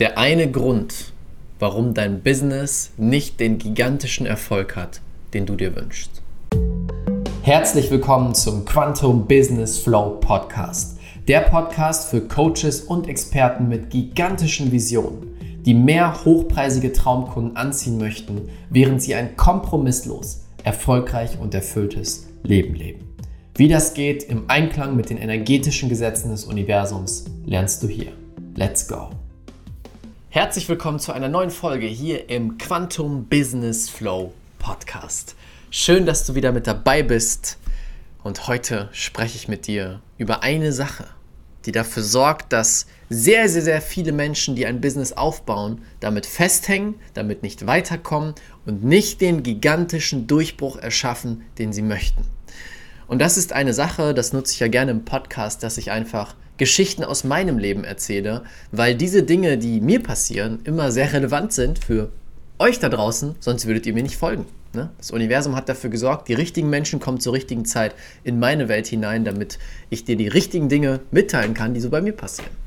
Der eine Grund, warum dein Business nicht den gigantischen Erfolg hat, den du dir wünschst. Herzlich willkommen zum Quantum Business Flow Podcast. Der Podcast für Coaches und Experten mit gigantischen Visionen, die mehr hochpreisige Traumkunden anziehen möchten, während sie ein kompromisslos, erfolgreich und erfülltes Leben leben. Wie das geht im Einklang mit den energetischen Gesetzen des Universums, lernst du hier. Let's go! Herzlich willkommen zu einer neuen Folge hier im Quantum Business Flow Podcast. Schön, dass du wieder mit dabei bist und heute spreche ich mit dir über eine Sache, die dafür sorgt, dass sehr, sehr, sehr viele Menschen, die ein Business aufbauen, damit festhängen, damit nicht weiterkommen und nicht den gigantischen Durchbruch erschaffen, den sie möchten. Und das ist eine Sache, das nutze ich ja gerne im Podcast, dass ich einfach Geschichten aus meinem Leben erzähle, weil diese Dinge, die mir passieren, immer sehr relevant sind für euch da draußen, sonst würdet ihr mir nicht folgen. Ne? Das Universum hat dafür gesorgt, die richtigen Menschen kommen zur richtigen Zeit in meine Welt hinein, damit ich dir die richtigen Dinge mitteilen kann, die so bei mir passieren.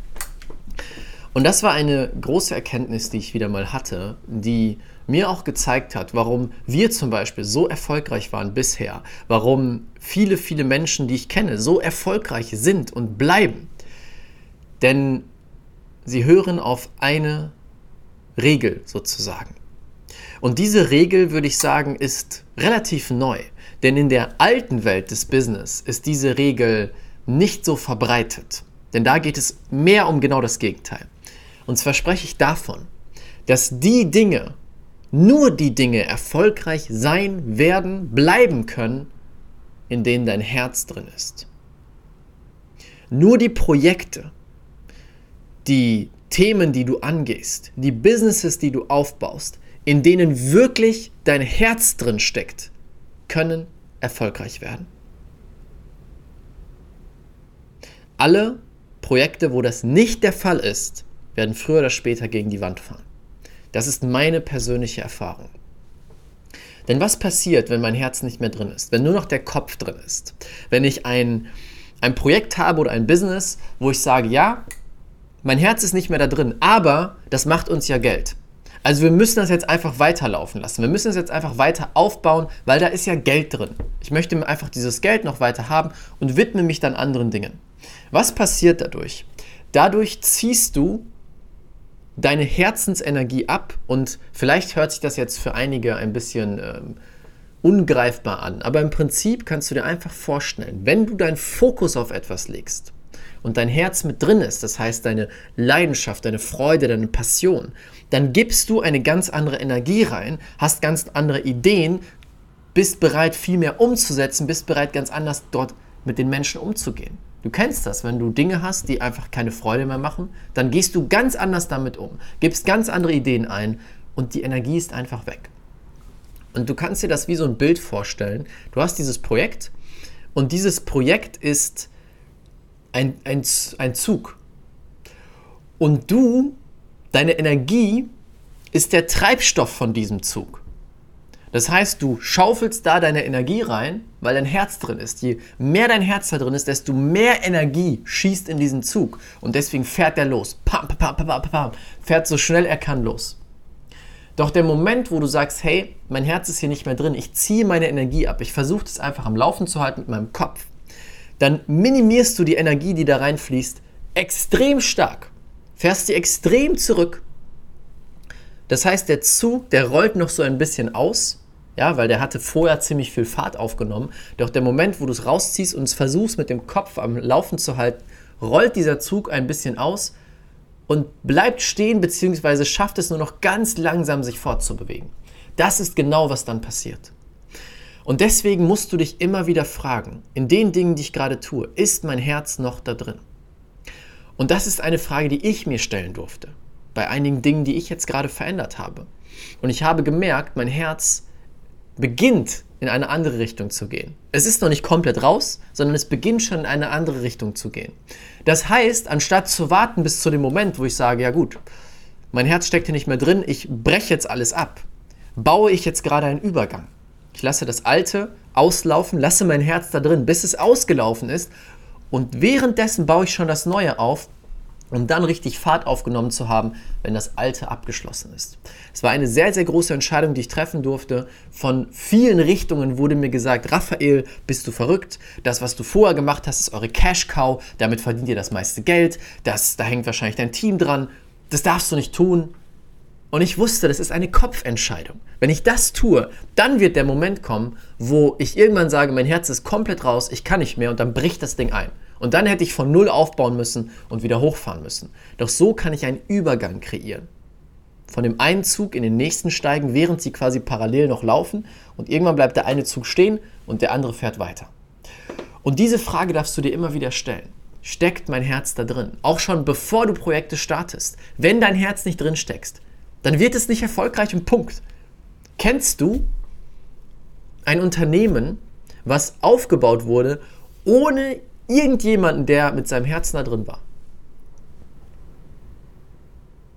Und das war eine große Erkenntnis, die ich wieder mal hatte, die mir auch gezeigt hat, warum wir zum Beispiel so erfolgreich waren bisher, warum viele, viele Menschen, die ich kenne, so erfolgreich sind und bleiben. Denn sie hören auf eine Regel sozusagen. Und diese Regel, würde ich sagen, ist relativ neu. Denn in der alten Welt des Business ist diese Regel nicht so verbreitet. Denn da geht es mehr um genau das Gegenteil. Und zwar spreche ich davon, dass die Dinge, nur die Dinge erfolgreich sein werden, bleiben können, in denen dein Herz drin ist. Nur die Projekte, die Themen, die du angehst, die Businesses, die du aufbaust, in denen wirklich dein Herz drin steckt, können erfolgreich werden. Alle Projekte, wo das nicht der Fall ist, werden früher oder später gegen die Wand fahren. Das ist meine persönliche Erfahrung. Denn was passiert, wenn mein Herz nicht mehr drin ist? Wenn nur noch der Kopf drin ist? Wenn ich ein, ein Projekt habe oder ein Business, wo ich sage, ja, mein Herz ist nicht mehr da drin, aber das macht uns ja Geld. Also wir müssen das jetzt einfach weiterlaufen lassen. Wir müssen es jetzt einfach weiter aufbauen, weil da ist ja Geld drin. Ich möchte einfach dieses Geld noch weiter haben und widme mich dann anderen Dingen. Was passiert dadurch? Dadurch ziehst du deine Herzensenergie ab und vielleicht hört sich das jetzt für einige ein bisschen ähm, ungreifbar an, aber im Prinzip kannst du dir einfach vorstellen, wenn du deinen Fokus auf etwas legst, und dein Herz mit drin ist, das heißt deine Leidenschaft, deine Freude, deine Passion, dann gibst du eine ganz andere Energie rein, hast ganz andere Ideen, bist bereit, viel mehr umzusetzen, bist bereit, ganz anders dort mit den Menschen umzugehen. Du kennst das, wenn du Dinge hast, die einfach keine Freude mehr machen, dann gehst du ganz anders damit um, gibst ganz andere Ideen ein und die Energie ist einfach weg. Und du kannst dir das wie so ein Bild vorstellen. Du hast dieses Projekt und dieses Projekt ist ein, ein, ein Zug. Und du, deine Energie ist der Treibstoff von diesem Zug. Das heißt, du schaufelst da deine Energie rein, weil dein Herz drin ist. Je mehr dein Herz da drin ist, desto mehr Energie schießt in diesen Zug. Und deswegen fährt der los. Pam, pam, pam, pam, pam, fährt so schnell er kann los. Doch der Moment, wo du sagst, hey, mein Herz ist hier nicht mehr drin, ich ziehe meine Energie ab, ich versuche das einfach am Laufen zu halten mit meinem Kopf, dann minimierst du die Energie, die da reinfließt, extrem stark. Fährst die extrem zurück. Das heißt, der Zug, der rollt noch so ein bisschen aus, ja, weil der hatte vorher ziemlich viel Fahrt aufgenommen. Doch der Moment, wo du es rausziehst und es versuchst mit dem Kopf am Laufen zu halten, rollt dieser Zug ein bisschen aus und bleibt stehen, beziehungsweise schafft es nur noch ganz langsam, sich fortzubewegen. Das ist genau, was dann passiert. Und deswegen musst du dich immer wieder fragen, in den Dingen, die ich gerade tue, ist mein Herz noch da drin? Und das ist eine Frage, die ich mir stellen durfte, bei einigen Dingen, die ich jetzt gerade verändert habe. Und ich habe gemerkt, mein Herz beginnt in eine andere Richtung zu gehen. Es ist noch nicht komplett raus, sondern es beginnt schon in eine andere Richtung zu gehen. Das heißt, anstatt zu warten bis zu dem Moment, wo ich sage, ja gut, mein Herz steckt hier nicht mehr drin, ich breche jetzt alles ab, baue ich jetzt gerade einen Übergang. Ich lasse das Alte auslaufen, lasse mein Herz da drin, bis es ausgelaufen ist. Und währenddessen baue ich schon das Neue auf um dann richtig Fahrt aufgenommen zu haben, wenn das Alte abgeschlossen ist. Es war eine sehr, sehr große Entscheidung, die ich treffen durfte. Von vielen Richtungen wurde mir gesagt, Raphael, bist du verrückt? Das, was du vorher gemacht hast, ist eure Cash-Cow, damit verdient ihr das meiste Geld, das, da hängt wahrscheinlich dein Team dran, das darfst du nicht tun. Und ich wusste, das ist eine Kopfentscheidung. Wenn ich das tue, dann wird der Moment kommen, wo ich irgendwann sage, mein Herz ist komplett raus, ich kann nicht mehr und dann bricht das Ding ein. Und dann hätte ich von Null aufbauen müssen und wieder hochfahren müssen. Doch so kann ich einen Übergang kreieren. Von dem einen Zug in den nächsten steigen, während sie quasi parallel noch laufen und irgendwann bleibt der eine Zug stehen und der andere fährt weiter. Und diese Frage darfst du dir immer wieder stellen. Steckt mein Herz da drin? Auch schon bevor du Projekte startest. Wenn dein Herz nicht drin steckst, dann wird es nicht erfolgreich und Punkt. Kennst du ein Unternehmen, was aufgebaut wurde, ohne irgendjemanden, der mit seinem Herzen da drin war?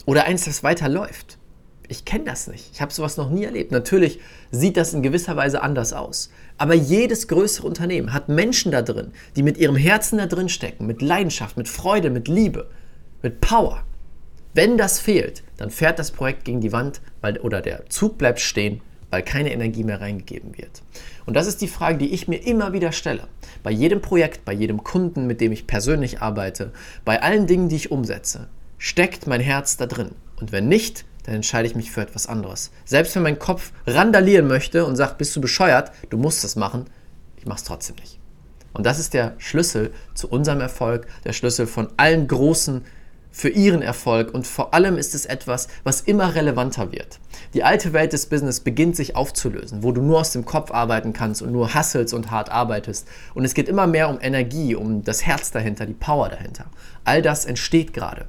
Oder eins, das weiterläuft? Ich kenne das nicht. Ich habe sowas noch nie erlebt. Natürlich sieht das in gewisser Weise anders aus. Aber jedes größere Unternehmen hat Menschen da drin, die mit ihrem Herzen da drin stecken, mit Leidenschaft, mit Freude, mit Liebe, mit Power. Wenn das fehlt, dann fährt das Projekt gegen die Wand weil, oder der Zug bleibt stehen, weil keine Energie mehr reingegeben wird. Und das ist die Frage, die ich mir immer wieder stelle. Bei jedem Projekt, bei jedem Kunden, mit dem ich persönlich arbeite, bei allen Dingen, die ich umsetze, steckt mein Herz da drin. Und wenn nicht, dann entscheide ich mich für etwas anderes. Selbst wenn mein Kopf randalieren möchte und sagt, bist du bescheuert, du musst das machen, ich mache es trotzdem nicht. Und das ist der Schlüssel zu unserem Erfolg, der Schlüssel von allen großen für ihren Erfolg und vor allem ist es etwas, was immer relevanter wird. Die alte Welt des Business beginnt sich aufzulösen, wo du nur aus dem Kopf arbeiten kannst und nur hustlest und hart arbeitest. Und es geht immer mehr um Energie, um das Herz dahinter, die Power dahinter. All das entsteht gerade.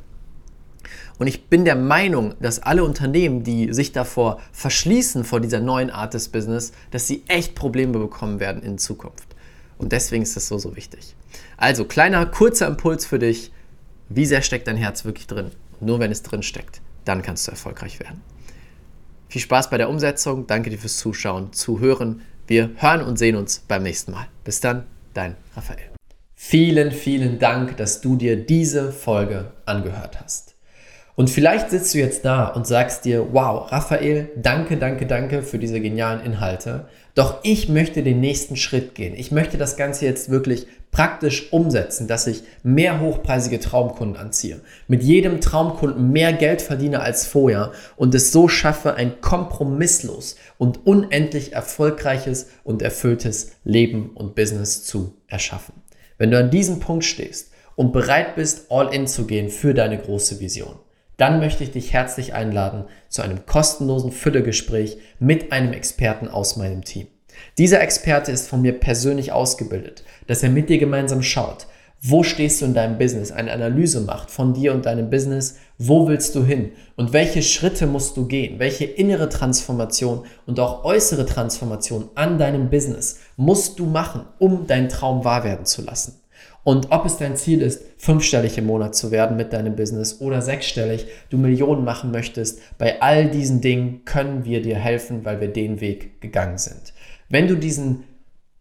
Und ich bin der Meinung, dass alle Unternehmen, die sich davor verschließen vor dieser neuen Art des Business, dass sie echt Probleme bekommen werden in Zukunft. Und deswegen ist das so, so wichtig. Also, kleiner, kurzer Impuls für dich wie sehr steckt dein Herz wirklich drin? Nur wenn es drin steckt, dann kannst du erfolgreich werden. Viel Spaß bei der Umsetzung. Danke dir fürs Zuschauen, Zuhören. Wir hören und sehen uns beim nächsten Mal. Bis dann, dein Raphael. Vielen, vielen Dank, dass du dir diese Folge angehört hast. Und vielleicht sitzt du jetzt da und sagst dir, wow, Raphael, danke, danke, danke für diese genialen Inhalte. Doch ich möchte den nächsten Schritt gehen. Ich möchte das Ganze jetzt wirklich praktisch umsetzen, dass ich mehr hochpreisige Traumkunden anziehe, mit jedem Traumkunden mehr Geld verdiene als vorher und es so schaffe, ein kompromisslos und unendlich erfolgreiches und erfülltes Leben und Business zu erschaffen. Wenn du an diesem Punkt stehst und bereit bist, all in zu gehen für deine große Vision, dann möchte ich dich herzlich einladen zu einem kostenlosen Füllegespräch mit einem Experten aus meinem Team. Dieser Experte ist von mir persönlich ausgebildet, dass er mit dir gemeinsam schaut, wo stehst du in deinem Business, eine Analyse macht von dir und deinem Business, wo willst du hin und welche Schritte musst du gehen, welche innere Transformation und auch äußere Transformation an deinem Business musst du machen, um deinen Traum wahr werden zu lassen. Und ob es dein Ziel ist, fünfstellig im Monat zu werden mit deinem Business oder sechsstellig, du Millionen machen möchtest, bei all diesen Dingen können wir dir helfen, weil wir den Weg gegangen sind. Wenn du diesen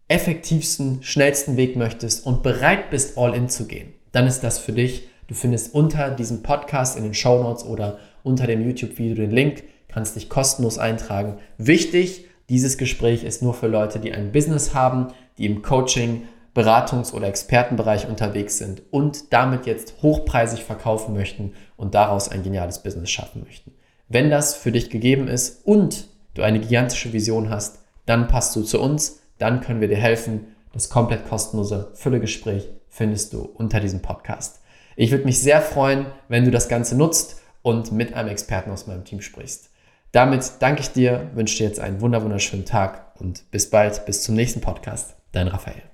effektivsten, schnellsten Weg möchtest und bereit bist, all in zu gehen, dann ist das für dich. Du findest unter diesem Podcast in den Show Notes oder unter dem YouTube-Video den Link, kannst dich kostenlos eintragen. Wichtig, dieses Gespräch ist nur für Leute, die ein Business haben, die im Coaching, Beratungs- oder Expertenbereich unterwegs sind und damit jetzt hochpreisig verkaufen möchten und daraus ein geniales Business schaffen möchten. Wenn das für dich gegeben ist und du eine gigantische Vision hast, dann passt du zu uns, dann können wir dir helfen. Das komplett kostenlose Füllegespräch findest du unter diesem Podcast. Ich würde mich sehr freuen, wenn du das Ganze nutzt und mit einem Experten aus meinem Team sprichst. Damit danke ich dir, wünsche dir jetzt einen wunderschönen Tag und bis bald, bis zum nächsten Podcast. Dein Raphael.